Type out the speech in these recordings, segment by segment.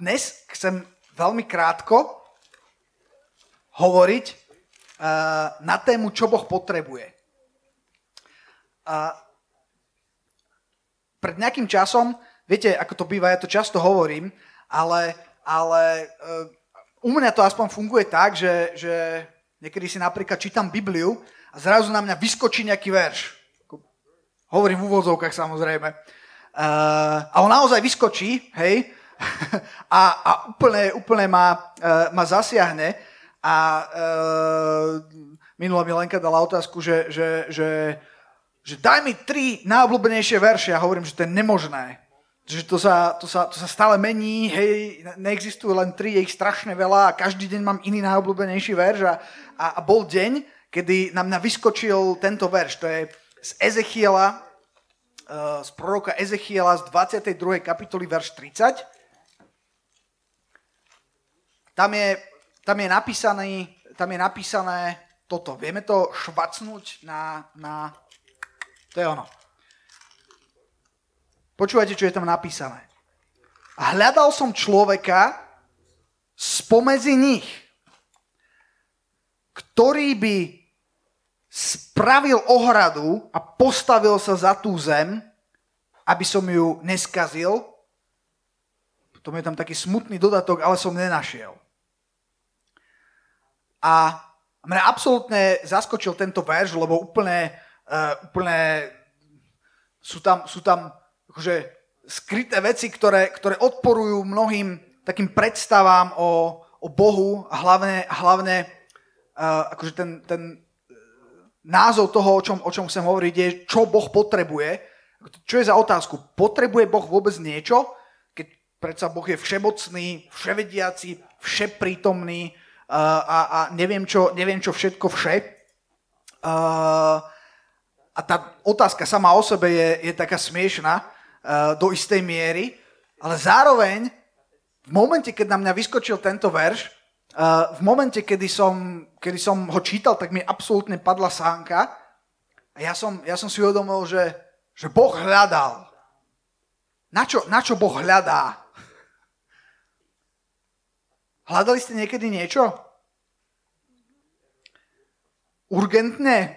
dnes chcem veľmi krátko hovoriť uh, na tému, čo Boh potrebuje. Uh, pred nejakým časom, viete, ako to býva, ja to často hovorím, ale, ale uh, u mňa to aspoň funguje tak, že, že niekedy si napríklad čítam Bibliu a zrazu na mňa vyskočí nejaký verš. Hovorím v úvodzovkách samozrejme. Uh, a on naozaj vyskočí, hej, a, a úplne, úplne ma, uh, ma zasiahne. A uh, minula mi Lenka dala otázku, že, že, že, že daj mi tri najobľúbenejšie verše. Ja hovorím, že to je nemožné. Že to sa, to, sa, to sa stále mení, hej, neexistujú len tri, je ich strašne veľa a každý deň mám iný najobľúbenejší verš a, a, a bol deň, kedy na mňa vyskočil tento verš. To je z Ezechiela, uh, z proroka Ezechiela z 22. kapitoly, verš 30. Tam je tam je, napísaný, tam je napísané toto. Vieme to švacnúť na, na... To je ono. Počúvajte, čo je tam napísané. Hľadal som človeka spomedzi nich, ktorý by spravil ohradu a postavil sa za tú zem, aby som ju neskazil. Potom je tam taký smutný dodatok, ale som nenašiel. A mňa absolútne zaskočil tento verš, lebo úplne, uh, úplne sú tam, sú tam akože skryté veci, ktoré, ktoré odporujú mnohým takým predstavám o, o Bohu a hlavne, hlavne uh, akože ten, ten názov toho, o čom, o čom chcem hovoriť, je, čo Boh potrebuje. Čo je za otázku? Potrebuje Boh vôbec niečo? Keď predsa Boh je všemocný, vševediaci, všeprítomný, a, a neviem, čo, neviem čo všetko vše. Uh, a tá otázka sama o sebe je, je taká smiešná do istej miery, ale zároveň v momente, keď na mňa vyskočil tento verš, v momente, kedy som, kedy som ho čítal, tak mi absolútne padla sánka a ja som, ja som si uvedomil, že, že Boh hľadal. Na čo, na čo Boh hľadá? Hľadali ste niekedy niečo? Urgentne?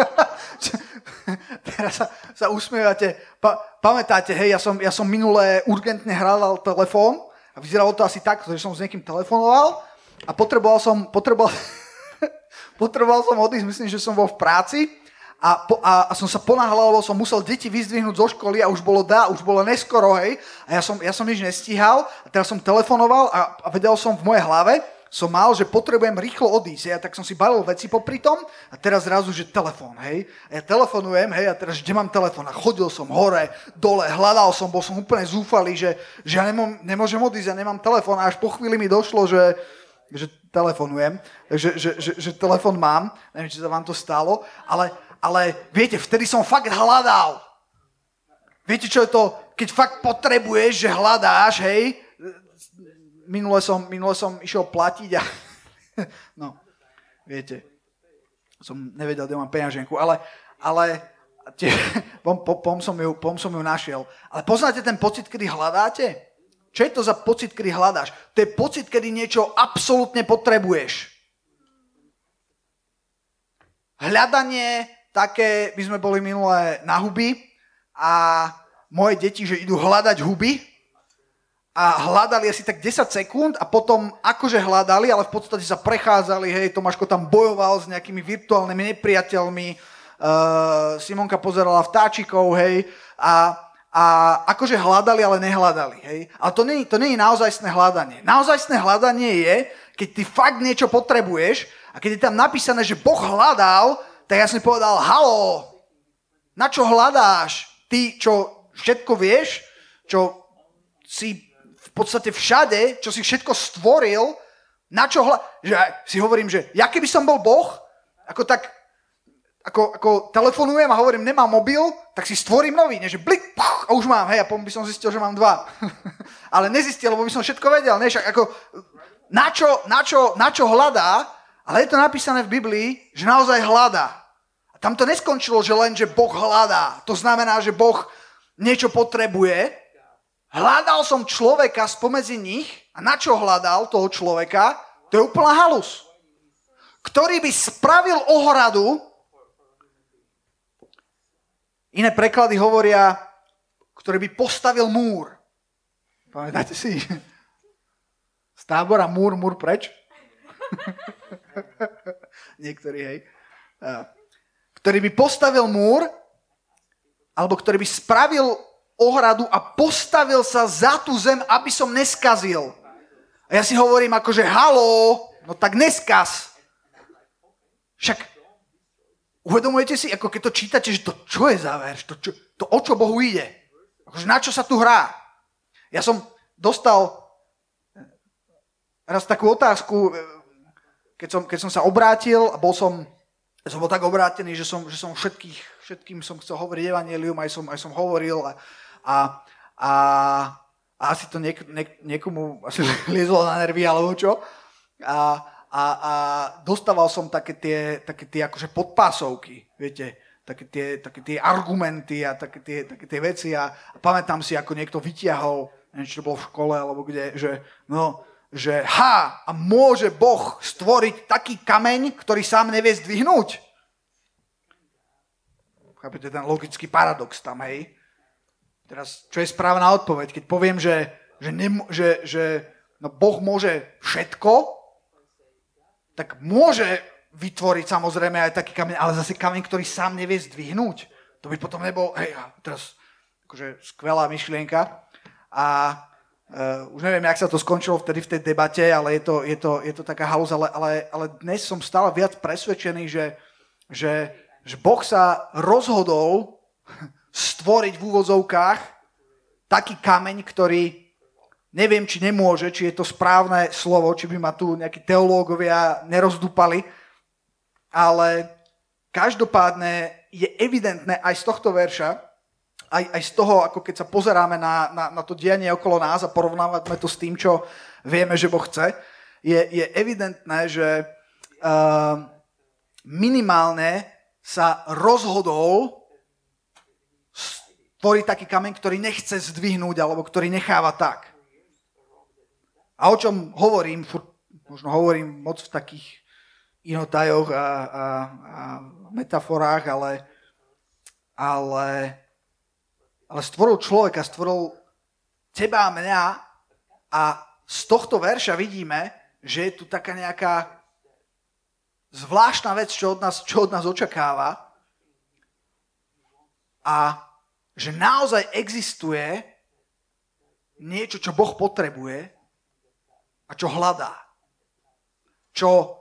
Teraz sa, sa usmievate. Pa, pamätáte, hej, ja som, ja som minulé urgentne hľadal telefón a vyzeralo to asi tak, že som s niekým telefonoval a potreboval som, potreboval, potreboval som odísť, myslím, že som bol v práci a, po, a, a som sa ponáhľal, lebo som musel deti vyzdvihnúť zo školy a už bolo dá, už bolo neskoro, hej. A ja som, ja som nič nestíhal a teraz som telefonoval a, a vedel som v mojej hlave, som mal, že potrebujem rýchlo odísť, hej, a tak som si balil veci popri tom a teraz zrazu, že telefón, hej. A ja telefonujem, hej, a teraz, kde mám telefón? A chodil som hore, dole, hľadal som, bol som úplne zúfalý, že, že ja nemám, nemôžem odísť, ja nemám telefón a až po chvíli mi došlo, že, že telefonujem, že, že, že, že telefón mám, neviem, či sa vám to stalo, ale ale viete, vtedy som fakt hľadal. Viete, čo je to, keď fakt potrebuješ, že hľadáš, hej? Minule som, minule som išiel platiť a... No, viete, som nevedel, kde mám peňaženku, ale, ale tie, pom, pom, som ju, pom som ju našiel. Ale poznáte ten pocit, kedy hľadáte? Čo je to za pocit, kedy hľadáš? To je pocit, kedy niečo absolútne potrebuješ. Hľadanie také, my sme boli minulé na huby a moje deti, že idú hľadať huby a hľadali asi tak 10 sekúnd a potom akože hľadali, ale v podstate sa prechádzali, hej, Tomáško tam bojoval s nejakými virtuálnymi nepriateľmi, uh, Simonka pozerala vtáčikov, hej, a, a akože hľadali, ale nehľadali, hej. Ale to nie, to je naozajstné hľadanie. Naozajstné hľadanie je, keď ty fakt niečo potrebuješ a keď je tam napísané, že Boh hľadal, tak ja som povedal, halo, na čo hľadáš? Ty, čo všetko vieš, čo si v podstate všade, čo si všetko stvoril, na čo hľadáš? Že si hovorím, že ja keby som bol Boh, ako tak, ako, ako telefonujem a hovorím, nemám mobil, tak si stvorím nový, že blik, puch, a už mám, hej, a potom by som zistil, že mám dva. Ale nezistil, lebo by som všetko vedel, ne? Ako, na čo, na čo, na čo hľadá, ale je to napísané v Biblii, že naozaj hľadá. A tam to neskončilo, že len, že Boh hľadá. To znamená, že Boh niečo potrebuje, hľadal som človeka spomedzi nich a na čo hľadal toho človeka? To je úplná halus. Ktorý by spravil ohradu, iné preklady hovoria, ktorý by postavil múr. Pamätáte si? Z tábora múr, múr preč? Niektorí, hej. Ktorý by postavil múr, alebo ktorý by spravil ohradu a postavil sa za tú zem, aby som neskazil. A ja si hovorím akože, halo, no tak neskaz. Však uvedomujete si, ako keď to čítate, že to čo je za to, čo, to o čo Bohu ide. Akože na čo sa tu hrá. Ja som dostal raz takú otázku, keď som, keď som sa obrátil a bol som, som bol tak obrátený, že som, že som všetkých, všetkým som chcel hovoriť evanelium, aj som, aj som hovoril a, a, a, a asi to niek, niek, niekomu asi liezlo na nervy alebo čo. A, a, a dostával som také tie, také tie akože podpásovky, viete, také tie, také tie argumenty a také tie, také tie veci a, a pamätám si, ako niekto vytiahol, neviem, či to bolo v škole alebo kde, že no, že ha, a môže Boh stvoriť taký kameň, ktorý sám nevie zdvihnúť. Chápete ten logický paradox tam, hej? Teraz, čo je správna odpoveď? Keď poviem, že, že, nemo, že, že no boh môže všetko, tak môže vytvoriť samozrejme aj taký kameň, ale zase kameň, ktorý sám nevie zdvihnúť. To by potom nebol, hej, teraz akože skvelá myšlienka. A uh, už neviem, jak sa to skončilo vtedy v tej debate, ale je to, je to, je to taká halus, ale, ale, ale dnes som stále viac presvedčený, že, že, že Boh sa rozhodol stvoriť v úvozovkách taký kameň, ktorý neviem, či nemôže, či je to správne slovo, či by ma tu nejakí teológovia nerozdúpali, ale každopádne je evidentné aj z tohto verša, aj, aj z toho, ako keď sa pozeráme na, na, na to dianie okolo nás a porovnávame to s tým, čo vieme, že Boh chce, je, je evidentné, že uh, minimálne sa rozhodol tvoriť taký kameň, ktorý nechce zdvihnúť alebo ktorý necháva tak. A o čom hovorím, furt, možno hovorím moc v takých inotajoch a, a, a metaforách, ale, ale, ale stvoril človeka, stvoril teba a mňa a z tohto verša vidíme, že je tu taká nejaká zvláštna vec, čo od nás, čo od nás očakáva. A že naozaj existuje niečo, čo Boh potrebuje a čo hľadá. Čo,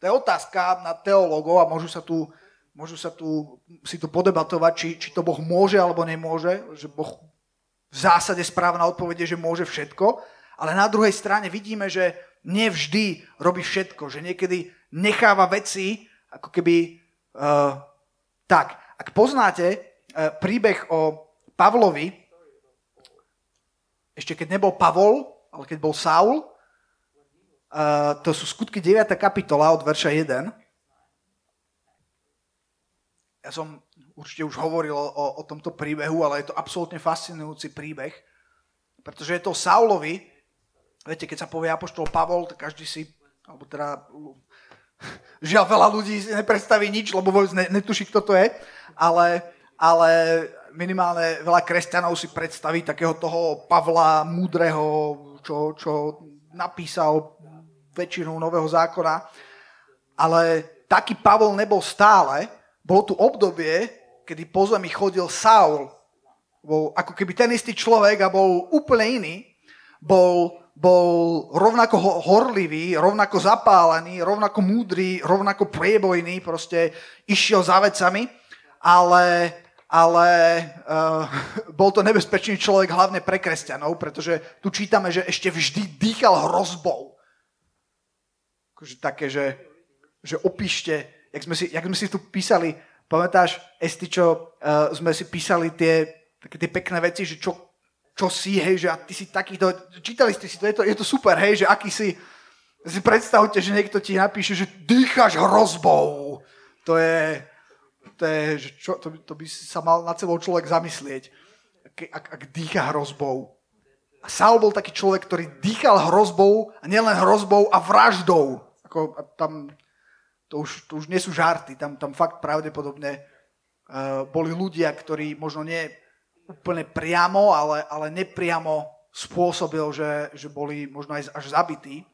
to je otázka na teológov a môžu sa tu, môžu sa tu si tu podebatovať, či, či to Boh môže alebo nemôže, že Boh v zásade správna odpovede, že môže všetko, ale na druhej strane vidíme, že nevždy robí všetko, že niekedy necháva veci ako keby uh, tak. Ak poznáte E, príbeh o Pavlovi, ešte keď nebol Pavol, ale keď bol Saul, e, to sú skutky 9. kapitola od verša 1. Ja som určite už hovoril o, o tomto príbehu, ale je to absolútne fascinujúci príbeh, pretože je to Saulovi, viete, keď sa povie apoštol Pavol, tak každý si, alebo teda žiaľ veľa ľudí si nepredstaví nič, lebo vôbec netuší, kto to je, ale ale minimálne veľa kresťanov si predstaví takého toho Pavla múdreho, čo, čo napísal väčšinu Nového zákona. Ale taký Pavol nebol stále. Bolo tu obdobie, kedy po zemi chodil Saul. Bol ako keby ten istý človek a bol úplne iný. Bol, bol rovnako horlivý, rovnako zapálený, rovnako múdry, rovnako priebojný, proste išiel za vecami, ale ale uh, bol to nebezpečný človek hlavne pre kresťanov, pretože tu čítame, že ešte vždy dýchal hrozbou. Akože také, že, že opíšte, jak sme, si, jak sme si tu písali, pamätáš, Esti, čo uh, sme si písali tie, také tie pekné veci, že čo, čo si, hej, že a ty si takýto, čítali ste si to, je to, je to super, hej, že aký si, si predstavte, že niekto ti napíše, že dýcháš hrozbou. To je, to, je, že čo, to, to by sa mal nad sebou človek zamyslieť, ak, ak, ak dýcha hrozbou. A Saul bol taký človek, ktorý dýchal hrozbou, a nielen hrozbou, a vraždou. Ako, a tam, to už, to už nie sú žarty, tam, tam fakt pravdepodobne uh, boli ľudia, ktorí možno nie úplne priamo, ale, ale nepriamo spôsobil, že, že boli možno aj až zabití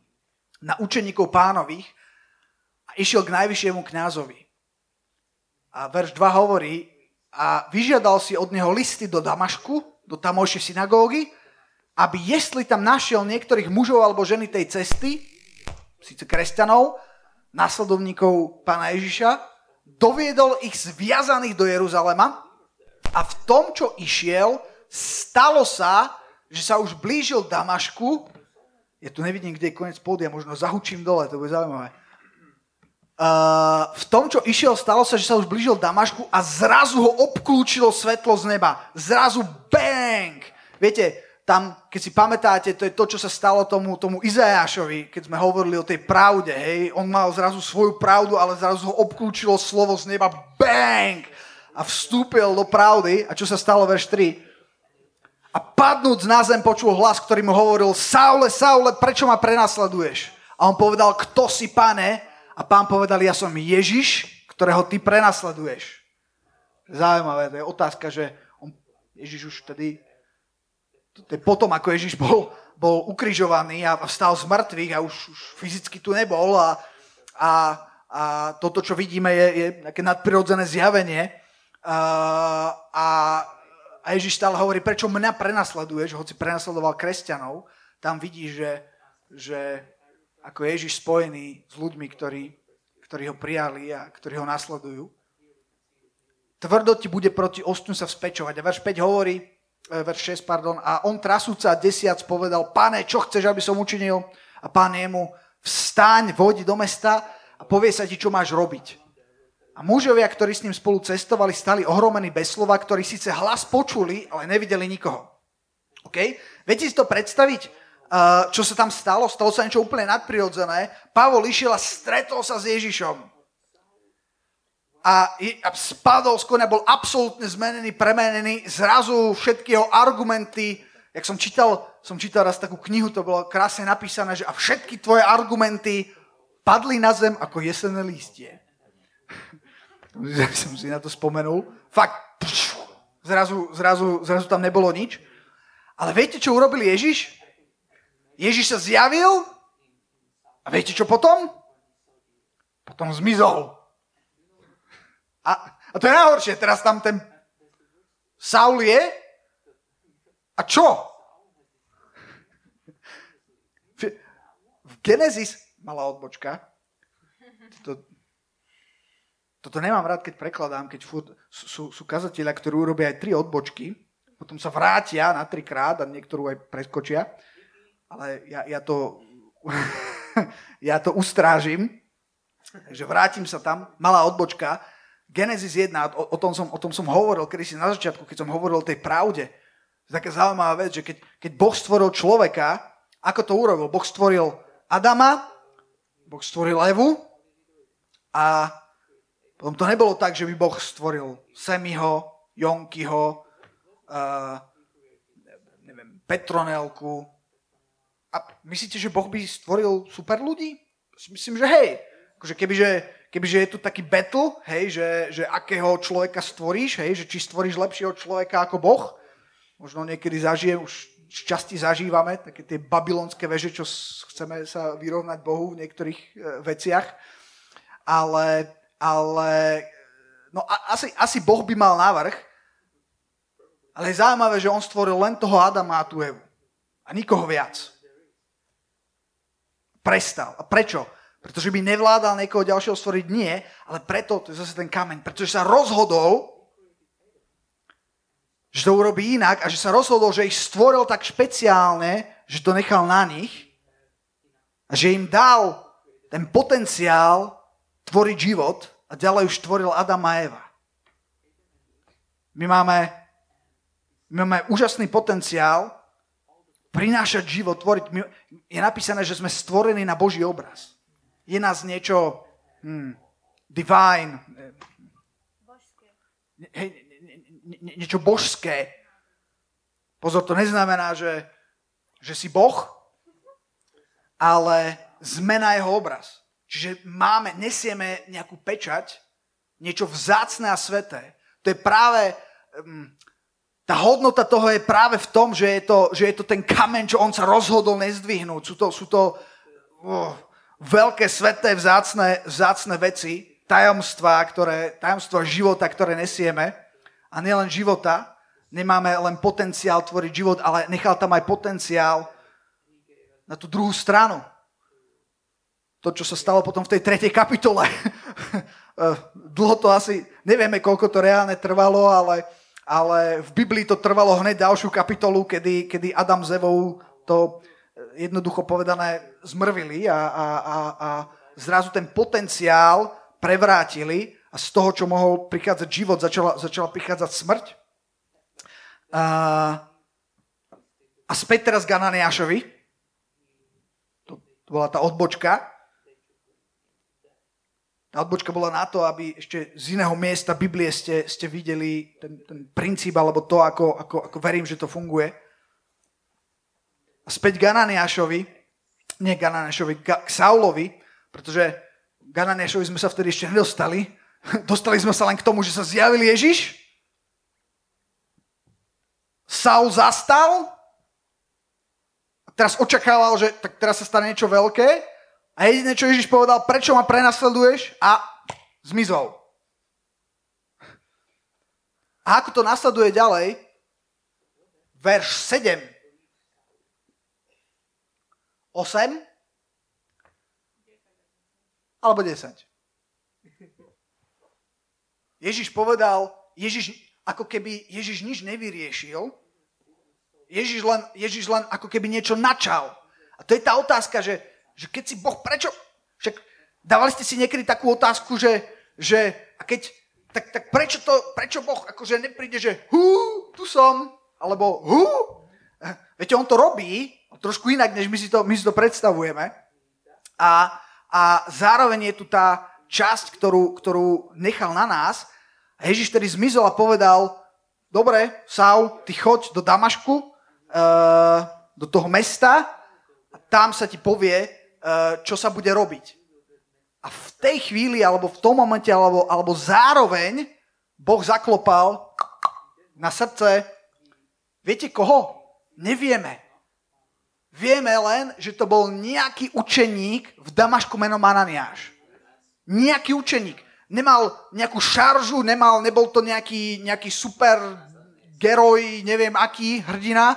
na učeníkov pánových a išiel k najvyššiemu kňazovi. A verš 2 hovorí, a vyžiadal si od neho listy do Damašku, do tamojšej synagógy, aby jestli tam našiel niektorých mužov alebo ženy tej cesty, síce kresťanov, následovníkov pána Ježiša, doviedol ich zviazaných do Jeruzalema a v tom, čo išiel, stalo sa, že sa už blížil Damašku. Ja tu nevidím, kde je koniec pódia, možno zahučím dole, to bude zaujímavé. Uh, v tom, čo išiel, stalo sa, že sa už blížil Damašku a zrazu ho obklúčilo svetlo z neba. Zrazu bang! Viete, tam, keď si pamätáte, to je to, čo sa stalo tomu, tomu Izajášovi, keď sme hovorili o tej pravde, hej. On mal zrazu svoju pravdu, ale zrazu ho obklúčilo slovo z neba, bang! A vstúpil do pravdy. A čo sa stalo, verš 3? A padnúc na zem počul hlas, ktorý mu hovoril, Saule, Saule, prečo ma prenasleduješ? A on povedal, kto si, pane? A pán povedal, ja som Ježiš, ktorého ty prenasleduješ. Zaujímavé, to je otázka, že on, Ježiš už vtedy potom, ako Ježiš bol, bol ukrižovaný a vstal z mŕtvych a už, už fyzicky tu nebol a, a, a toto, čo vidíme, je, je také nadprirodzené zjavenie. A, a, Ježiš stále hovorí, prečo mňa prenasleduješ, hoci prenasledoval kresťanov. Tam vidí, že, že ako Ježiš spojený s ľuďmi, ktorí, ktorí ho prijali a ktorí ho nasledujú. Tvrdo ti bude proti ostňu sa vzpečovať. A verš 5 hovorí, verš 6, pardon, a on trasúca desiac povedal, pane, čo chceš, aby som učinil? A pán jemu, vstaň, vodi do mesta a povie sa ti, čo máš robiť. A mužovia, ktorí s ním spolu cestovali, stali ohromení bez slova, ktorí síce hlas počuli, ale nevideli nikoho. OK? Viete si to predstaviť, e, čo sa tam stalo? Stalo sa niečo úplne nadprirodzené. Pavol išiel a stretol sa s Ježišom a, spadol z konia, bol absolútne zmenený, premenený, zrazu všetky jeho argumenty, jak som čítal, som čítal raz takú knihu, to bolo krásne napísané, že a všetky tvoje argumenty padli na zem ako jesenné lístie. som si na to spomenul. Fakt, zrazu, zrazu, zrazu tam nebolo nič. Ale viete, čo urobil Ježiš? Ježiš sa zjavil a viete, čo potom? Potom zmizol. A, a to je najhoršie, teraz tam ten Saul je? A čo? V Genesis, malá odbočka, to, toto nemám rád, keď prekladám, keď furt, sú, sú kazatelia, ktorí urobia aj tri odbočky, potom sa vrátia na trikrát a niektorú aj preskočia, ale ja, ja to ja to ustrážim, takže vrátim sa tam, malá odbočka, Genesis 1, o, o, tom som, o tom som hovoril kedy si na začiatku, keď som hovoril o tej pravde. Je taká zaujímavá vec, že keď, keď Boh stvoril človeka, ako to urobil? Boh stvoril Adama, Boh stvoril Evu a potom to nebolo tak, že by Boh stvoril Semiho, Jonkyho, uh, neviem, Petronelku. A myslíte, že Boh by stvoril super ľudí? Myslím, že hej. Akože kebyže kebyže je tu taký battle, hej, že, že akého človeka stvoríš, hej, že či stvoríš lepšieho človeka ako Boh, možno niekedy zažijem, už z časti zažívame, také tie babylonské veže, čo chceme sa vyrovnať Bohu v niektorých e, veciach, ale, ale no a, asi, asi Boh by mal návrh, ale je zaujímavé, že on stvoril len toho Adama a tú Evu. A nikoho viac. Prestal. A prečo? Pretože by nevládal niekoho ďalšieho stvoriť, nie, ale preto, to je zase ten kameň, pretože sa rozhodol, že to urobí inak a že sa rozhodol, že ich stvoril tak špeciálne, že to nechal na nich a že im dal ten potenciál tvoriť život a ďalej už tvoril Adam a Eva. My máme, my máme úžasný potenciál prinášať život, tvoriť. Je napísané, že sme stvorení na Boží obraz je nás niečo hmm, divine, božské. Hej, niečo božské. Pozor, to neznamená, že, že si Boh, ale sme na jeho obraz. Čiže máme, nesieme nejakú pečať, niečo vzácne a sveté. To je práve, um, tá hodnota toho je práve v tom, že je to, že je to ten kameň, čo on sa rozhodol nezdvihnúť. Sú to, sú to oh, veľké, sveté, vzácne, vzácne veci, tajomstvá, ktoré, tajomstva života, ktoré nesieme. A nielen života, nemáme len potenciál tvoriť život, ale nechal tam aj potenciál na tú druhú stranu to, čo sa stalo potom v tej tretej kapitole. Eh, dlho to asi, nevieme, koľko to reálne trvalo, ale, ale v Biblii to trvalo hneď ďalšiu kapitolu, kedy, kedy Adam s Evou to jednoducho povedané zmrvili a, a, a, a zrazu ten potenciál prevrátili a z toho, čo mohol prichádzať život, začala, začala prichádzať smrť. A, a späť teraz k Ananiášovi. To, to bola tá odbočka. Tá odbočka bola na to, aby ešte z iného miesta Biblie ste, ste videli ten, ten princíp, alebo to, ako, ako, ako verím, že to funguje. Späť k Ananiášovi, nie k Ananiášovi, k Saulovi, pretože k Ananiášovi sme sa vtedy ešte nedostali. Dostali sme sa len k tomu, že sa zjavil Ježiš. Saul zastal teraz očakával, že tak teraz sa stane niečo veľké a jediné, čo Ježiš povedal, prečo ma prenasleduješ? A zmizol. A ako to nasleduje ďalej? Verš 7. 8? Alebo 10. Ježiš povedal, Ježiš, ako keby Ježiš nič nevyriešil, Ježiš len, Ježiš len ako keby niečo načal. A to je tá otázka, že že keď si Boh, prečo? Však dávali ste si niekedy takú otázku, že, že a keď, tak, tak prečo, to, prečo Boh akože nepríde, že hú, tu som, alebo hú. Viete, on to robí trošku inak, než my si to, my si to predstavujeme. A, a zároveň je tu tá časť, ktorú, ktorú nechal na nás. A Ježiš tedy zmizol a povedal, dobre, Saul, ty choď do Damašku, uh, do toho mesta a tam sa ti povie, Eh, čo sa bude robiť. A v tej chvíli, alebo v tom momente, alebo, alebo zároveň Boh zaklopal na srdce. Viete koho? Nevieme. Vieme len, že to bol nejaký učeník v Damašku menom Ananiáš. Nejaký učeník. Nemal nejakú šaržu, nemal, nebol to nejaký, nejaký super geroj, neviem aký, hrdina.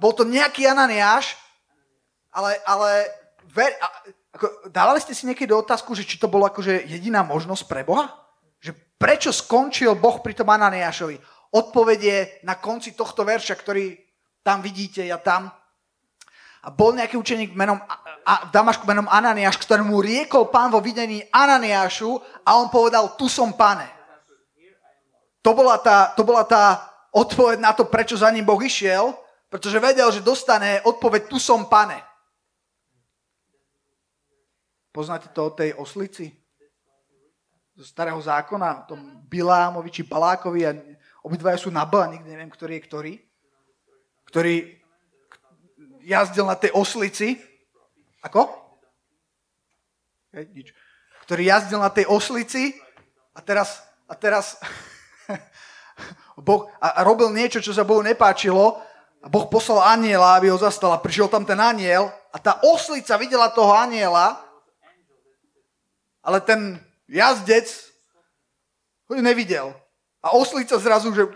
Bol to nejaký Ananiáš, ale, ale ver, ako, dávali ste si niekedy otázku, že či to bolo akože jediná možnosť pre Boha? Že prečo skončil Boh pri tom Ananiášovi? Odpovedie na konci tohto verša, ktorý tam vidíte, ja tam. A bol nejaký učeník menom, a, v Damašku menom Ananiáš, ktorému riekol pán vo videní Ananiášu a on povedal, tu som pane. To bola tá, to bola tá odpoveď na to, prečo za ním Boh išiel, pretože vedel, že dostane odpoveď, tu som pane. Poznáte to o tej oslici? Zo starého zákona, o tom Bilámovi či Balákovi a obidvaja sú na B nikdy neviem, ktorý je ktorý. Ktorý jazdil na tej oslici. Ako? Ktorý jazdil na tej oslici a teraz, a teraz boh, a robil niečo, čo sa Bohu nepáčilo a Boh poslal aniela, aby ho zastal a prišiel tam ten aniel a tá oslica videla toho aniela ale ten jazdec ho nevidel. A oslica zrazu, že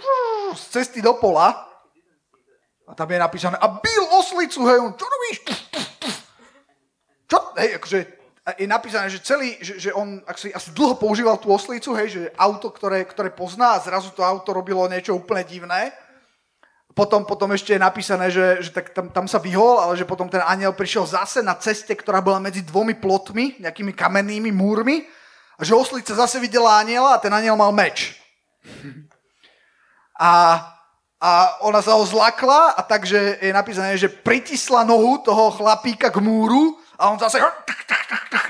z cesty do pola a tam je napísané a bil oslicu, hej, on, čo robíš? Čo? Hej, akože je napísané, že celý, že, že on asi, asi dlho používal tú oslicu, hej, že auto, ktoré, ktoré pozná a zrazu to auto robilo niečo úplne divné. Potom, potom ešte je napísané, že, že tak tam, tam sa vyhol, ale že potom ten aniel prišiel zase na ceste, ktorá bola medzi dvomi plotmi, nejakými kamennými múrmi a že oslica zase videla aniela a ten aniel mal meč. A, a ona sa ho zlakla a takže je napísané, že pritisla nohu toho chlapíka k múru a on zase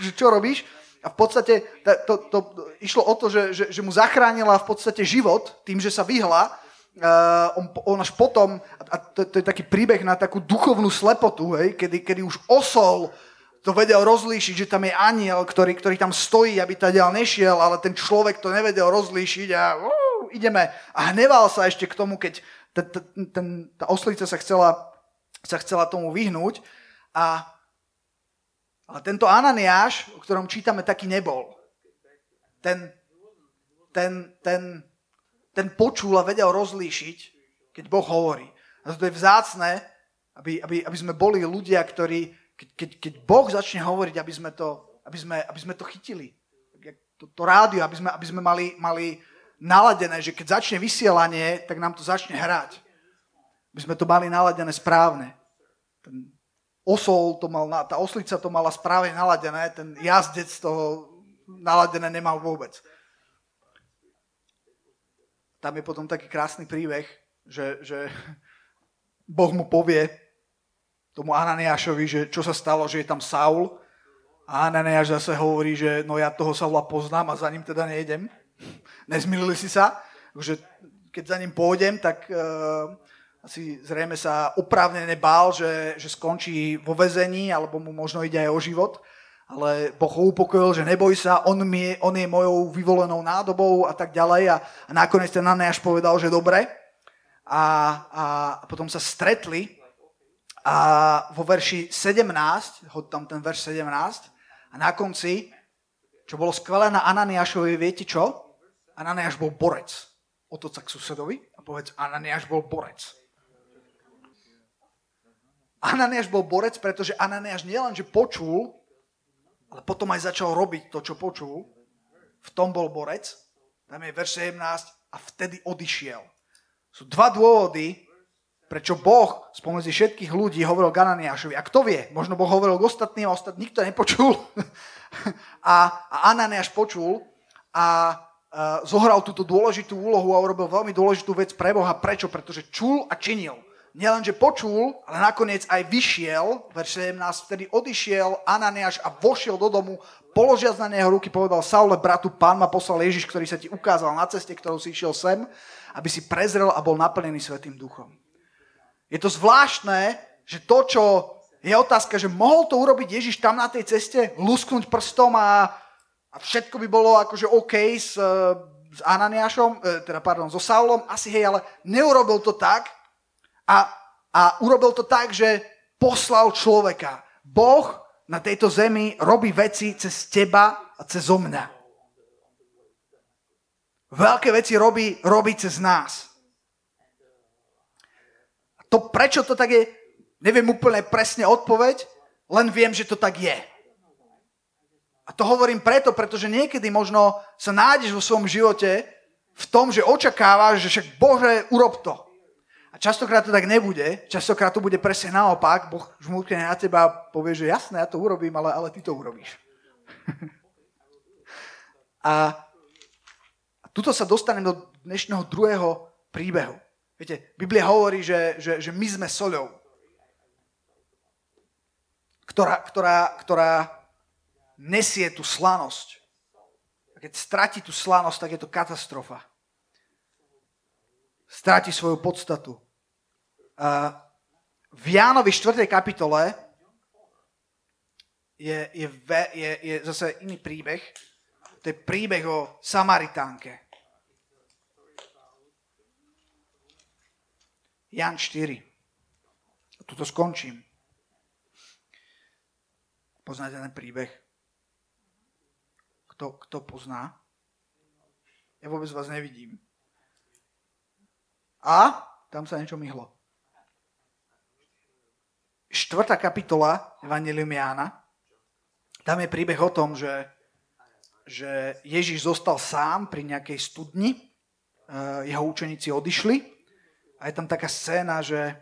že čo robíš? A v podstate to, to, to išlo o to, že, že, že mu zachránila v podstate život tým, že sa vyhla uh, on, on až potom, a to, to je taký príbeh na takú duchovnú slepotu, hej, kedy, kedy už osol to vedel rozlíšiť, že tam je aniel, ktorý, ktorý tam stojí, aby ta ďal nešiel, ale ten človek to nevedel rozlíšiť a uh, ideme. A hneval sa ešte k tomu, keď ten, ten, tá oslica sa chcela, sa chcela tomu vyhnúť. A, ale tento Ananiáš, o ktorom čítame, taký nebol. Ten, ten, ten, ten počul a vedel rozlíšiť, keď Boh hovorí. A to je vzácne, aby, aby, aby sme boli ľudia, ktorí, keď, keď, keď Boh začne hovoriť, aby sme to, aby sme, aby sme to chytili. To, to rádio, aby sme, aby sme mali, mali naladené, že keď začne vysielanie, tak nám to začne hrať. Aby sme to mali naladené správne. Ten osol to mal, tá oslica to mala správne naladené, ten jazdec toho naladené nemal vôbec tam je potom taký krásny príbeh, že, že Boh mu povie tomu Ananiášovi, že čo sa stalo, že je tam Saul a Ananiáš zase hovorí, že no ja toho Saula poznám a za ním teda nejdem. Nezmilili si sa, že keď za ním pôjdem, tak uh, asi zrejme sa oprávnene bál, že, že skončí vo vezení, alebo mu možno ide aj o život ale Boh ho upokojil, že neboj sa, on, mi, on je mojou vyvolenou nádobou a tak ďalej. A, a nakoniec ten Aneáš povedal, že dobre. A, a, potom sa stretli a vo verši 17, hoď tam ten verš 17, a na konci, čo bolo skvelé na Ananiášovi, viete čo? Ananiáš bol borec. Otoč sa k susedovi a povedz, Ananiáš bol borec. Ananiáš bol borec, pretože Ananiáš nielenže počul, ale potom aj začal robiť to, čo počul. V tom bol borec. Tam je verš 17 a vtedy odišiel. Sú dva dôvody, prečo Boh spomedzi všetkých ľudí hovoril Gananiášovi. A kto vie, možno Boh hovoril k ostatným a ostatní nikto nepočul. a, a Ananiáš počul a zohral túto dôležitú úlohu a urobil veľmi dôležitú vec pre Boha. Prečo? Pretože čul a činil nielenže počul, ale nakoniec aj vyšiel, verš 17, vtedy odišiel Ananiáš a vošiel do domu, položiac na neho ruky, povedal Saule, bratu, pán ma poslal Ježiš, ktorý sa ti ukázal na ceste, ktorou si išiel sem, aby si prezrel a bol naplnený Svetým duchom. Je to zvláštne, že to, čo je otázka, že mohol to urobiť Ježiš tam na tej ceste, lusknúť prstom a, a všetko by bolo akože OK s, s Ananiášom, e, teda pardon, so Saulom, asi hej, ale neurobil to tak, a, a urobil to tak, že poslal človeka. Boh na tejto zemi robí veci cez teba a cez mňa. Veľké veci robí, robí cez nás. A to, prečo to tak je, neviem úplne presne odpoveď, len viem, že to tak je. A to hovorím preto, pretože niekedy možno sa nájdeš vo svojom živote v tom, že očakávaš, že však Bože, urob to. A častokrát to tak nebude, častokrát to bude presne naopak, Boh žmúkne na teba a povie, že jasné, ja to urobím, ale, ale ty to urobíš. a, a tuto sa dostanem do dnešného druhého príbehu. Viete, Biblia hovorí, že, že, že my sme soľou, ktorá, ktorá, ktorá nesie tú slanosť. A keď stratí tú slanosť, tak je to katastrofa stráti svoju podstatu. V Jánovi 4. kapitole je, je, je, je zase iný príbeh. To je príbeh o Samaritánke. Jan 4. A tuto skončím. Poznáte ten príbeh? Kto, kto pozná? Ja vôbec vás nevidím. A tam sa niečo myhlo. Štvrtá kapitola Evangelium Jána. Tam je príbeh o tom, že, že Ježiš zostal sám pri nejakej studni. Eh, jeho učeníci odišli. A je tam taká scéna, že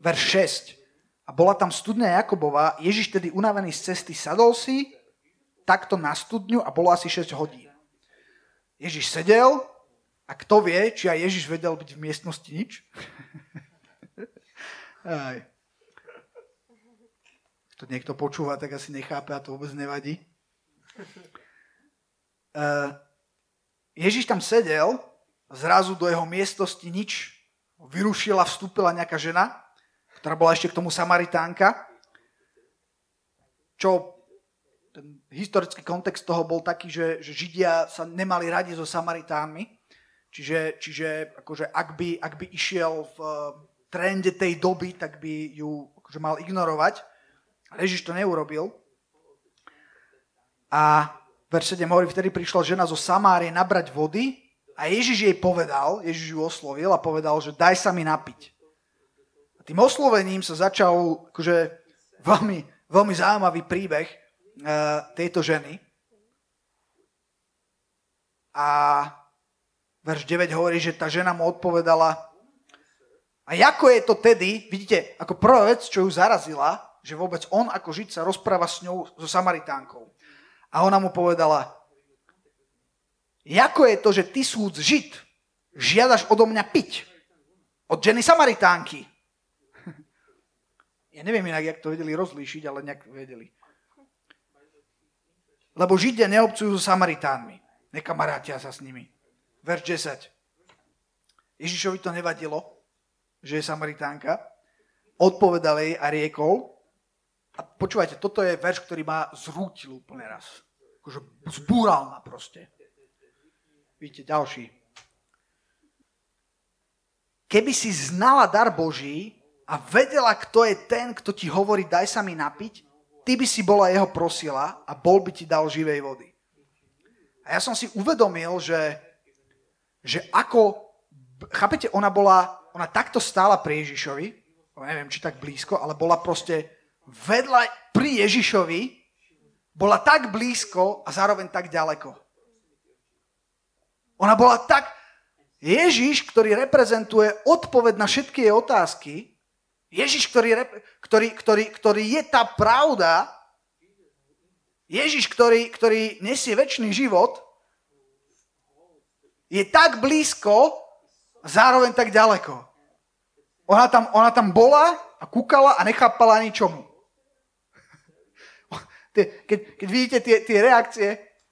verš 6. A bola tam studňa Jakobova. Ježiš tedy unavený z cesty sadol si takto na studňu a bolo asi 6 hodín. Ježiš sedel, a kto vie, či aj Ježiš vedel byť v miestnosti nič? aj. To niekto počúva, tak asi nechápe a to vôbec nevadí. Uh, Ježiš tam sedel zrazu do jeho miestnosti nič. Vyrušila, vstúpila nejaká žena, ktorá bola ešte k tomu Samaritánka, čo ten historický kontext toho bol taký, že, že Židia sa nemali radi so Samaritánmi, čiže, čiže akože ak, by, ak by išiel v trende tej doby, tak by ju akože mal ignorovať. Ježiš to neurobil. A verš 7 hovorí, vtedy prišla žena zo Samárie nabrať vody a Ježiš jej povedal, Ježiš ju oslovil a povedal, že daj sa mi napiť. A tým oslovením sa začal akože veľmi, veľmi zaujímavý príbeh tejto ženy. A verš 9 hovorí, že tá žena mu odpovedala, a ako je to tedy, vidíte, ako prvá vec, čo ju zarazila, že vôbec on ako žiť sa rozpráva s ňou, so Samaritánkou. A ona mu povedala, ako je to, že ty súd žid žiadaš odo mňa piť? Od ženy Samaritánky. Ja neviem inak, jak to vedeli rozlíšiť, ale nejak vedeli. Lebo Židia neobcujú so Samaritánmi. Nekamarátia sa s nimi. Verš 10. Ježišovi to nevadilo, že je Samaritánka. Odpovedal jej a riekol. A počúvajte, toto je verš, ktorý ma zrútil úplne raz. Akože zbúral ma proste. Vidíte, ďalší. Keby si znala dar Boží, a vedela, kto je ten, kto ti hovorí, daj sa mi napiť, ty by si bola jeho prosila a bol by ti dal živej vody. A ja som si uvedomil, že, že ako, chápete, ona bola, ona takto stála pri Ježišovi, neviem, či tak blízko, ale bola proste vedľa pri Ježišovi, bola tak blízko a zároveň tak ďaleko. Ona bola tak... Ježiš, ktorý reprezentuje odpoveď na všetky jej otázky, Ježiš, ktorý, ktorý, ktorý, ktorý je tá pravda, Ježiš, ktorý, ktorý nesie väčší život, je tak blízko a zároveň tak ďaleko. Ona tam, ona tam bola a kúkala a nechápala ničomu. Keď, keď vidíte tie, tie reakcie,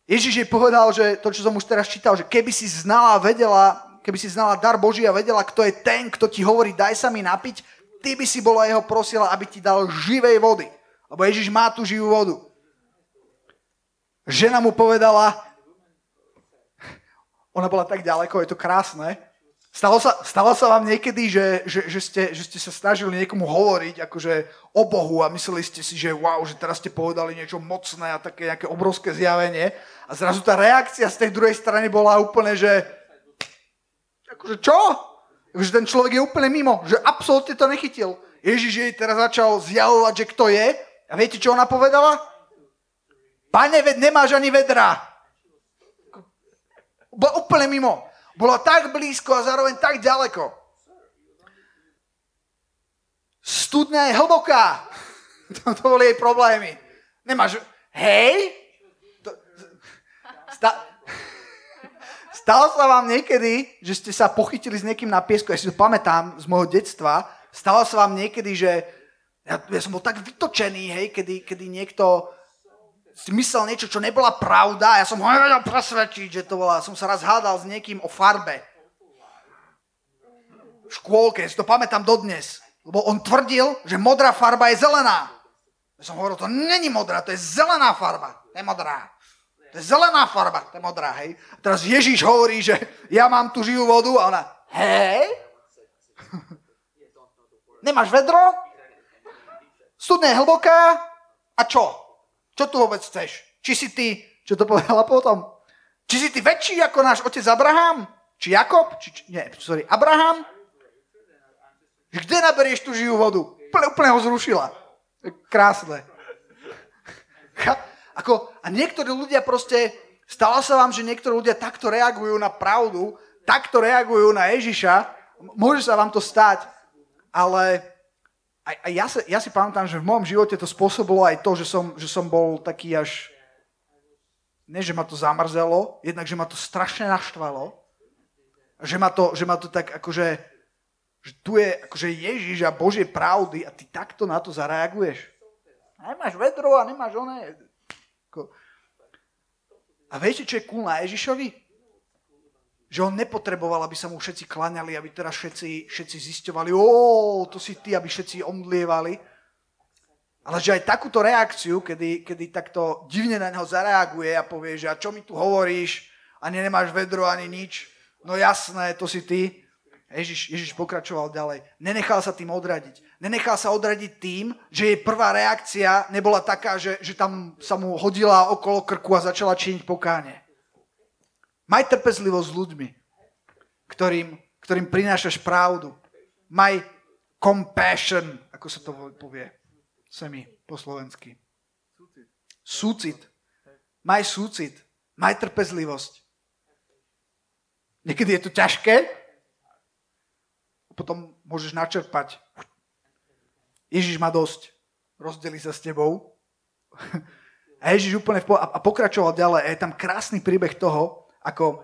Ježiš jej povedal, že to, čo som už teraz čítal, že keby si znala, vedela, keby si znala dar Boží a vedela, kto je ten, kto ti hovorí, daj sa mi napiť, ty by si bola jeho prosila, aby ti dal živej vody. Lebo Ježiš má tú živú vodu. Žena mu povedala, ona bola tak ďaleko, je to krásne. Stalo sa, stalo sa vám niekedy, že, že, že, ste, že ste sa snažili niekomu hovoriť akože o Bohu a mysleli ste si, že wow, že teraz ste povedali niečo mocné a také nejaké obrovské zjavenie a zrazu tá reakcia z tej druhej strany bola úplne, že akože čo? Že ten človek je úplne mimo, že absolútne to nechytil. Ježiš jej teraz začal zjavovať, že kto je. A viete, čo ona povedala? Pane, ved, nemáš ani vedra. Bola úplne mimo. Bola tak blízko a zároveň tak ďaleko. Studňa je hlboká. To, to boli jej problémy. Nemáš... Hej? To, sta, Stalo sa vám niekedy, že ste sa pochytili s niekým na piesku, ja si to pamätám z môjho detstva, stalo sa vám niekedy, že ja, ja som bol tak vytočený, hej, kedy, kedy niekto myslel niečo, čo nebola pravda a ja som ho nevedel presvedčiť, že to bola, som sa raz hádal s niekým o farbe. V škôlke, si to pamätám dodnes. Lebo on tvrdil, že modrá farba je zelená. Ja som hovoril, to není modrá, to je zelená farba, to je modrá. To je zelená farba, to je modrá, hej. A teraz Ježíš hovorí, že ja mám tu živú vodu a ona, hej? Nemáš vedro? Studne je hlboká? A čo? Čo tu vôbec chceš? Či si ty, čo to povedala potom? Či si ty väčší ako náš otec Abraham? Či Jakob? Či, či, nie, sorry, Abraham? Kde naberieš tú živú vodu? Úplne, úplne ho zrušila. Krásne. Ako, a niektorí ľudia proste, stalo sa vám, že niektorí ľudia takto reagujú na pravdu, takto reagujú na Ježiša, môže sa vám to stať, ale a, a ja, sa, ja si pamätám, že v môjom živote to spôsobilo aj to, že som, že som bol taký až, ne, že ma to zamrzelo, jednak, že ma to strašne naštvalo, že ma to, že ma to tak akože, že tu je akože Ježiš a Božie pravdy a ty takto na to zareaguješ. Nemáš vedro a nemáš oné, a viete, čo je cool na Ježišovi? že on nepotreboval, aby sa mu všetci klaňali, aby teraz všetci, všetci zisťovali, o, to si ty, aby všetci omdlievali. Ale že aj takúto reakciu, kedy, kedy takto divne na neho zareaguje a povie, že a čo mi tu hovoríš, ani nemáš vedro, ani nič, no jasné, to si ty. Ježiš, Ježiš pokračoval ďalej. Nenechal sa tým odradiť. Nenechal sa odradiť tým, že jej prvá reakcia nebola taká, že, že tam sa mu hodila okolo krku a začala činiť pokáne. Maj trpezlivosť s ľuďmi, ktorým, ktorým prinášaš pravdu. Maj compassion, ako sa to povie semi po slovensky. Súcit. Maj súcit. Maj trpezlivosť. Niekedy je to ťažké, potom môžeš načerpať. Ježiš má dosť. Rozdeli sa s tebou. A Ježiš úplne po- a pokračoval ďalej. A je tam krásny príbeh toho, ako,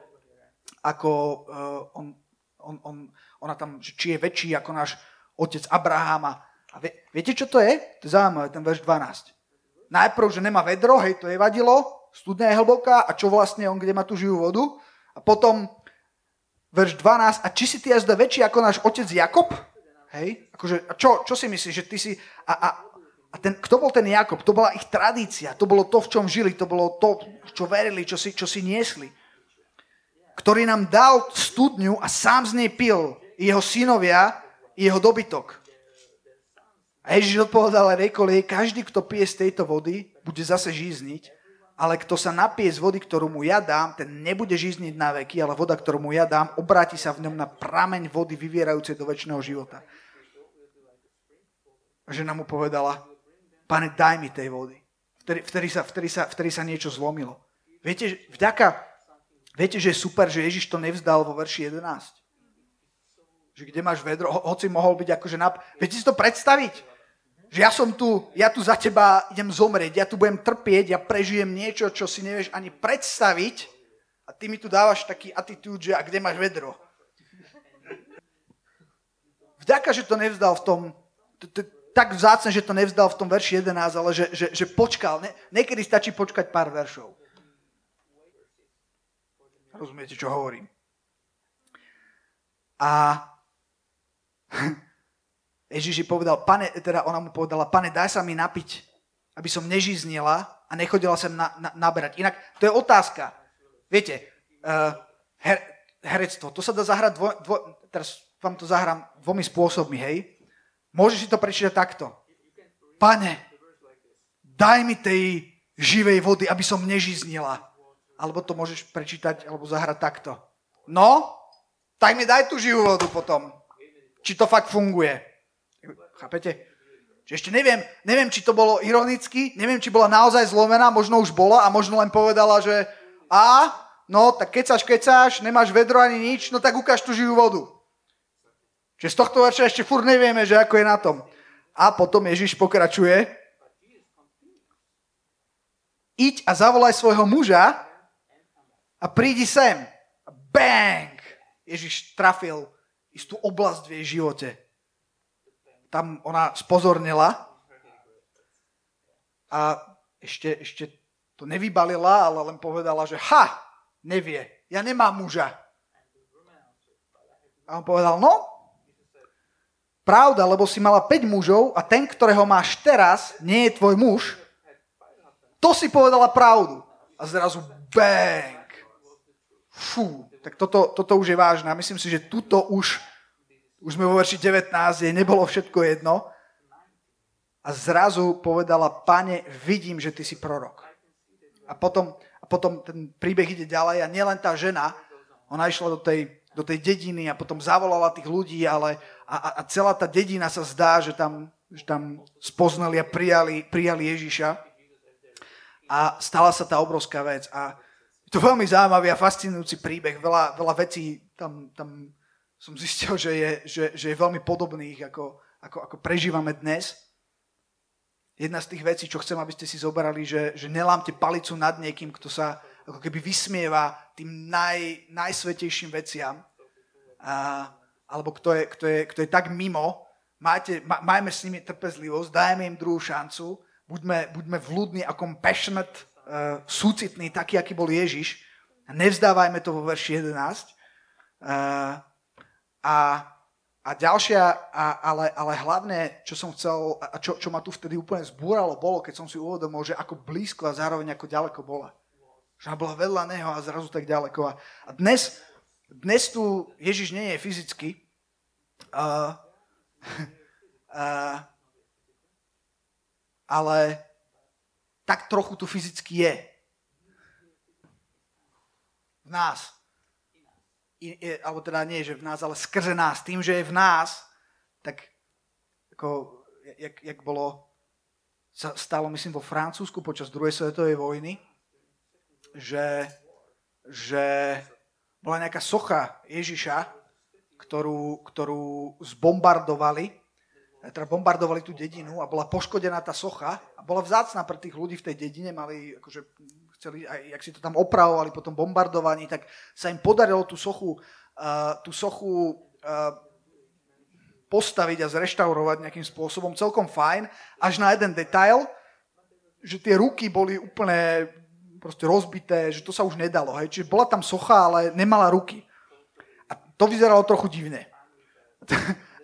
ako uh, on, on, on, ona tam, či je väčší ako náš otec Abrahama. A vie, viete, čo to je? To je zaujímavé, ten verš 12. Najprv, že nemá vedro, hej, to je vadilo, studňa je hlboká a čo vlastne on, kde má tú živú vodu. A potom verš 12, a či si ty jazda väčší ako náš otec Jakob? Hej? Akože, a čo, čo si myslíš, že ty si... A, a, a ten, kto bol ten Jakob? To bola ich tradícia, to bolo to, v čom žili, to bolo to, čo verili, čo si, čo si niesli. Ktorý nám dal studňu a sám z nej pil jeho synovia jeho dobytok. A Ježiš odpovedal a rekol jej, každý, kto pije z tejto vody, bude zase žízniť, ale kto sa napije z vody, ktorú mu ja dám, ten nebude žizniť na veky, ale voda, ktorú mu ja dám, obráti sa v ňom na prameň vody vyvierajúcej do väčšného života. Žena mu povedala, pane, daj mi tej vody. Vtedy, sa, vtedy, sa, vtedy sa niečo zlomilo. Viete, vďaka, viete, že je super, že Ježiš to nevzdal vo verši 11. Že kde máš vedro, ho, hoci mohol byť akože... Nap... Viete si to predstaviť? Že ja som tu, ja tu za teba idem zomrieť, ja tu budem trpieť, ja prežijem niečo, čo si nevieš ani predstaviť a ty mi tu dávaš taký attitude, že a kde máš vedro? Vďaka, že to nevzdal v tom, tak vzácne, že to nevzdal v tom verši 11, ale že, že, že počkal. niekedy stačí počkať pár veršov. Rozumiete, čo hovorím? A Ježiš povedal, pane, teda ona mu povedala, pane, daj sa mi napiť, aby som nežiznila a nechodila sem na, na, naberať. Inak, to je otázka. Viete, uh, her, herectvo, to sa dá zahrať, dvo, dvo, teraz vám to zahrám dvomi spôsobmi, hej. Môžeš si to prečítať takto. Pane, daj mi tej živej vody, aby som nežiznila. Alebo to môžeš prečítať, alebo zahrať takto. No, tak mi daj tú živú vodu potom. Či to fakt funguje. Chápete? Čiže ešte neviem, neviem, či to bolo ironicky, neviem, či bola naozaj zlomená, možno už bola a možno len povedala, že a, no, tak kecáš, kecáš, nemáš vedro ani nič, no tak ukáž tú živú vodu. Čiže z tohto verša ešte furt nevieme, že ako je na tom. A potom Ježiš pokračuje. Iď a zavolaj svojho muža a prídi sem. Bang! Ježiš trafil istú oblasť v jej živote tam ona spozornila a ešte, ešte to nevybalila, ale len povedala, že ha, nevie, ja nemám muža. A on povedal, no, pravda, lebo si mala 5 mužov a ten, ktorého máš teraz, nie je tvoj muž. To si povedala pravdu. A zrazu bang. Fú, tak toto, toto už je vážne. A myslím si, že tuto už už sme vo verši 19, jej nebolo všetko jedno. A zrazu povedala, pane, vidím, že ty si prorok. A potom, a potom ten príbeh ide ďalej a nielen tá žena, ona išla do tej, do tej dediny a potom zavolala tých ľudí, ale a, a celá tá dedina sa zdá, že tam, že tam spoznali a prijali, prijali Ježiša. A stala sa tá obrovská vec. A je to veľmi zaujímavý a fascinujúci príbeh. Veľa, veľa vecí tam, tam som zistil, že je, že, že je veľmi podobných, ako, ako, ako prežívame dnes. Jedna z tých vecí, čo chcem, aby ste si zoberali, že, že nelámte palicu nad niekým, kto sa ako keby vysmieva tým naj, najsvetejším veciam, a, alebo kto je, kto, je, kto je tak mimo, Máte, majme s nimi trpezlivosť, dajme im druhú šancu, buďme, buďme vľudní a compassionate, uh, súcitní, taký, aký bol Ježiš. Nevzdávajme to vo verši 11. Uh, a, a ďalšia, a, ale, ale hlavne, čo som chcel, a čo, čo ma tu vtedy úplne zbúralo, bolo, keď som si uvedomil, že ako blízko a zároveň ako ďaleko bola. Že bola vedľa neho a zrazu tak ďaleko. A, dnes, dnes tu Ježiš nie je fyzicky, uh, uh, ale tak trochu tu fyzicky je. V nás alebo teda nie, že v nás, ale skrze nás, tým, že je v nás, tak ako, jak, jak bolo, sa stalo, myslím, vo Francúzsku počas druhej svetovej vojny, že, že bola nejaká socha Ježiša, ktorú, ktorú zbombardovali, teda bombardovali tú dedinu a bola poškodená tá socha a bola vzácna pre tých ľudí v tej dedine, mali akože chceli, aj, jak si to tam opravovali po tom bombardovaní, tak sa im podarilo tú sochu, uh, tú sochu uh, postaviť a zreštaurovať nejakým spôsobom celkom fajn, až na jeden detail, že tie ruky boli úplne proste rozbité, že to sa už nedalo. Hej. Čiže bola tam socha, ale nemala ruky. A to vyzeralo trochu divne.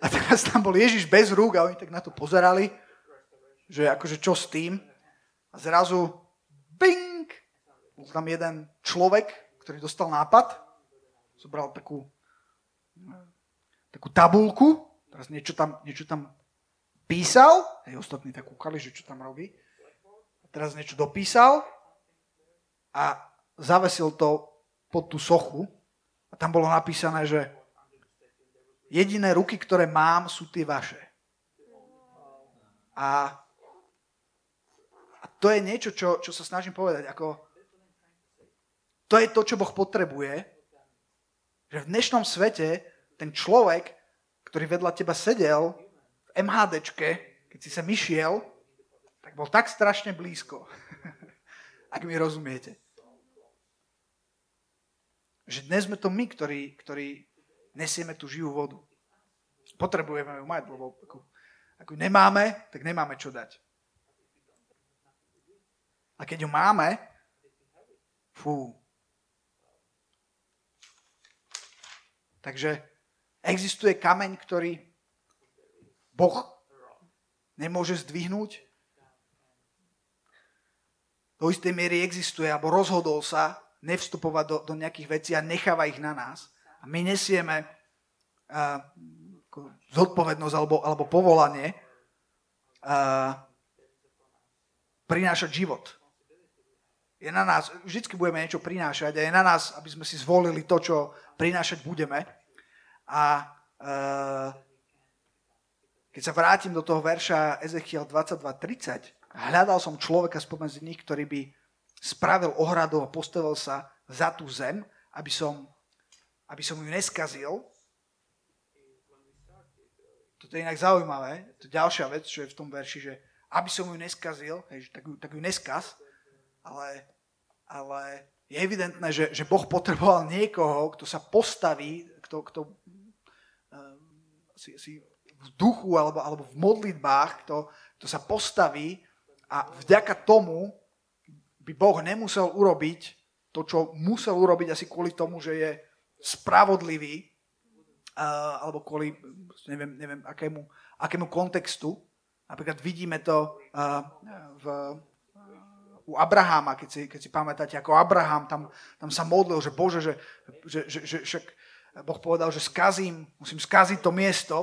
A teraz tam bol Ježiš bez rúk a oni tak na to pozerali, že akože čo s tým. A zrazu bing, bol tam jeden človek, ktorý dostal nápad, zobral takú, takú tabulku, teraz niečo tam, niečo tam písal, aj ostatní tak kúkali, že čo tam robí. A teraz niečo dopísal a zavesil to pod tú sochu a tam bolo napísané, že jediné ruky, ktoré mám, sú tie vaše. A, a to je niečo, čo, čo sa snažím povedať. Ako, to je to, čo Boh potrebuje. Že v dnešnom svete ten človek, ktorý vedľa teba sedel v MHDčke, keď si sa myšiel, tak bol tak strašne blízko. Ak mi rozumiete. Že dnes sme to my, ktorí, ktorí nesieme tú živú vodu. Potrebujeme ju mať, lebo ako, ako nemáme, tak nemáme čo dať. A keď ju máme, fú, Takže existuje kameň, ktorý Boh nemôže zdvihnúť. Do istej miery existuje, alebo rozhodol sa nevstupovať do, do nejakých vecí a necháva ich na nás. A my nesieme uh, zodpovednosť alebo, alebo povolanie uh, prinášať život. Je na nás, vždycky budeme niečo prinášať a je na nás, aby sme si zvolili to, čo prinášať budeme. A e, keď sa vrátim do toho verša Ezechiel 22.30, hľadal som človeka spomedzi nich, ktorý by spravil ohradu a postavil sa za tú zem, aby som, aby som ju neskazil. Toto je inak zaujímavé. To je ďalšia vec, čo je v tom verši, že aby som ju neskazil, hej, tak, ju, tak ju neskaz, ale ale je evidentné, že, že Boh potreboval niekoho, kto sa postaví, kto, kto uh, si, si v duchu alebo, alebo v modlitbách, kto, kto sa postaví a vďaka tomu by Boh nemusel urobiť to, čo musel urobiť asi kvôli tomu, že je spravodlivý, uh, alebo kvôli, neviem, neviem akému, akému kontextu. Napríklad vidíme to uh, v u Abraháma, keď si, keď si pamätáte, ako Abraham tam, tam sa modlil, že Bože, že, že, že, že však Boh povedal, že skazím, musím skaziť to miesto,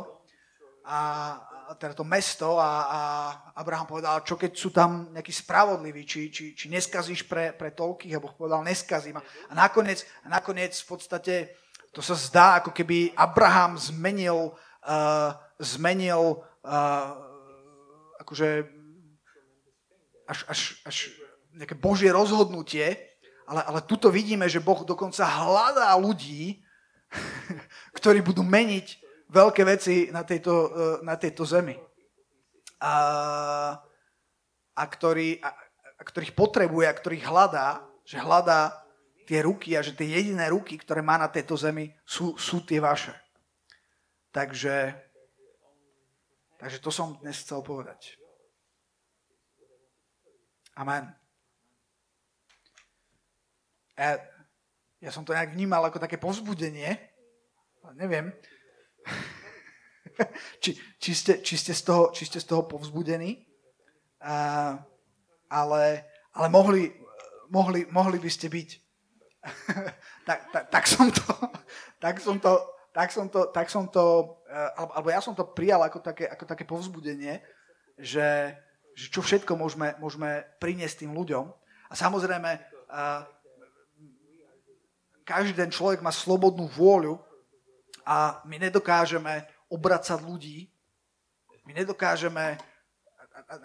a, teda to mesto a, a Abraham povedal, čo keď sú tam nejakí spravodliví, či, či, či neskazíš pre, pre toľkých, a Boh povedal, neskazím. A, a nakoniec, a nakoniec v podstate to sa zdá, ako keby Abraham zmenil, uh, zmenil uh, akože až, až, až nejaké božie rozhodnutie, ale, ale tuto vidíme, že Boh dokonca hľadá ľudí, ktorí budú meniť veľké veci na tejto, eh, na tejto zemi. A, a, ktorý, a, a ktorých potrebuje, a ktorých hľadá, že hľadá tie ruky a že tie jediné ruky, ktoré má na tejto zemi, sú, sú tie vaše. Takže, takže to som dnes chcel povedať. Amen. Ja, ja som to nejak vnímal ako také povzbudenie, Neviem. či, či, ste, či, ste z toho, či ste z toho povzbudení. A, ale, ale mohli, mohli, mohli by ste byť. tak, tak, tak som to, tak som to, tak som to, tak som to alebo, ja som to prijal ako také, ako také povzbudenie, že, že čo všetko môžeme, môžeme priniesť tým ľuďom. A samozrejme, každý ten človek má slobodnú vôľu a my nedokážeme obracať ľudí, my nedokážeme,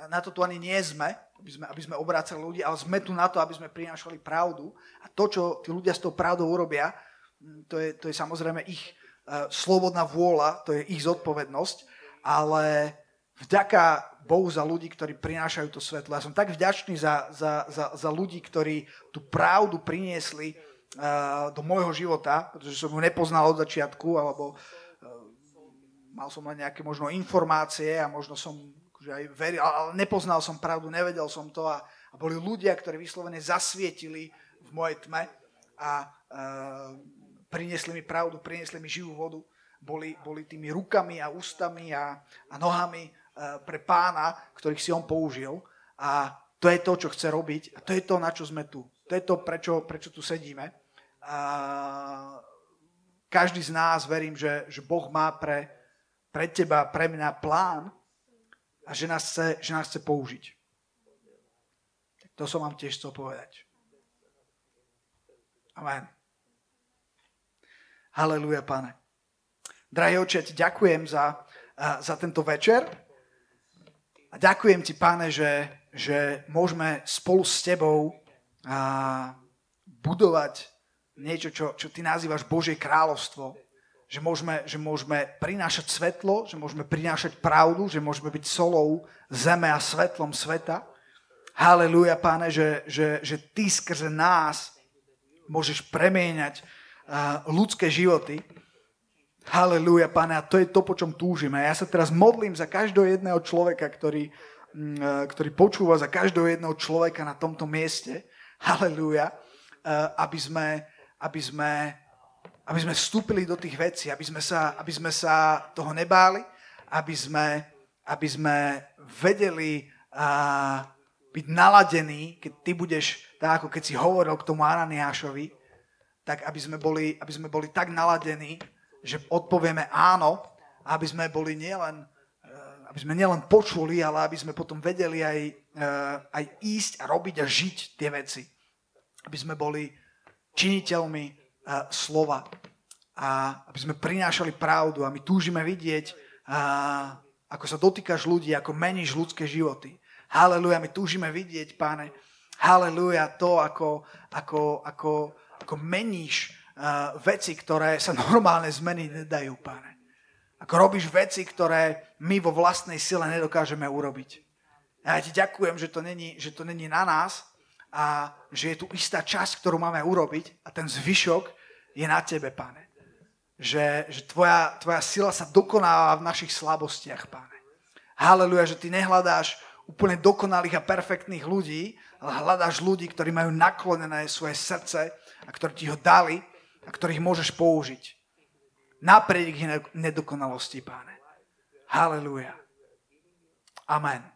na to tu ani nie sme, aby sme, aby sme obracali ľudí, ale sme tu na to, aby sme prinášali pravdu. A to, čo tí ľudia s tou pravdou urobia, mm, to je, to je samozrejme ich uh, slobodná vôľa, to je ich zodpovednosť, ale vďaka Bohu za ľudí, ktorí prinášajú to svetlo. Ja som tak vďačný za, za, za, za ľudí, ktorí tú pravdu priniesli do môjho života, pretože som ju nepoznal od začiatku, alebo mal som len nejaké možno informácie a možno som že aj veril, ale nepoznal som pravdu, nevedel som to a, a boli ľudia, ktorí vyslovene zasvietili v mojej tme a uh, priniesli mi pravdu, priniesli mi živú vodu, boli, boli tými rukami a ústami a, a nohami uh, pre pána, ktorých si on použil a to je to, čo chce robiť a to je to, na čo sme tu. To je to, prečo, prečo tu sedíme. A každý z nás, verím, že, že Boh má pre, pre teba, pre mňa plán a že nás chce, že nás chce použiť. To som vám tiež chcel povedať. Amen. Haleluja, pane. Drahý oče, ti ďakujem za, za tento večer. A ďakujem ti, pane, že, že môžeme spolu s tebou budovať niečo, čo, čo ty nazývaš Božie kráľovstvo, že môžeme, že môžeme prinášať svetlo, že môžeme prinášať pravdu, že môžeme byť solou zeme a svetlom sveta. Haleluja, páne, že, že, že ty skrze nás môžeš premieňať uh, ľudské životy. Haleluja, páne, a to je to, po čom túžime. Ja sa teraz modlím za každého jedného človeka, ktorý, uh, ktorý počúva, za každého jedného človeka na tomto mieste. Haleluja, uh, aby sme, aby sme, aby sme vstúpili do tých vecí, aby sme sa, aby sme sa toho nebáli, aby sme, aby sme vedeli a, byť naladení, keď ty budeš, tak ako keď si hovoril k tomu Ananiášovi, tak aby sme boli, aby sme boli tak naladení, že odpovieme áno, aby sme boli nielen e, aby sme nielen počuli, ale aby sme potom vedeli aj, e, aj ísť a robiť a žiť tie veci. Aby sme boli činiteľmi uh, slova a aby sme prinášali pravdu a my túžime vidieť, uh, ako sa dotýkaš ľudí, ako meníš ľudské životy. Haleluja, my túžime vidieť, páne, haleluja, to, ako, ako, ako, ako meníš uh, veci, ktoré sa normálne zmeniť nedajú, páne. Ako robíš veci, ktoré my vo vlastnej sile nedokážeme urobiť. Ja ti ďakujem, že to není, že to není na nás, a že je tu istá časť, ktorú máme urobiť a ten zvyšok je na tebe, pane. Že, že tvoja, tvoja sila sa dokonáva v našich slabostiach, pane. Haleluja, že ty nehľadáš úplne dokonalých a perfektných ľudí, ale hľadáš ľudí, ktorí majú naklonené svoje srdce a ktorí ti ho dali a ktorých môžeš použiť. Napriek ich nedokonalosti, páne. Haleluja. Amen.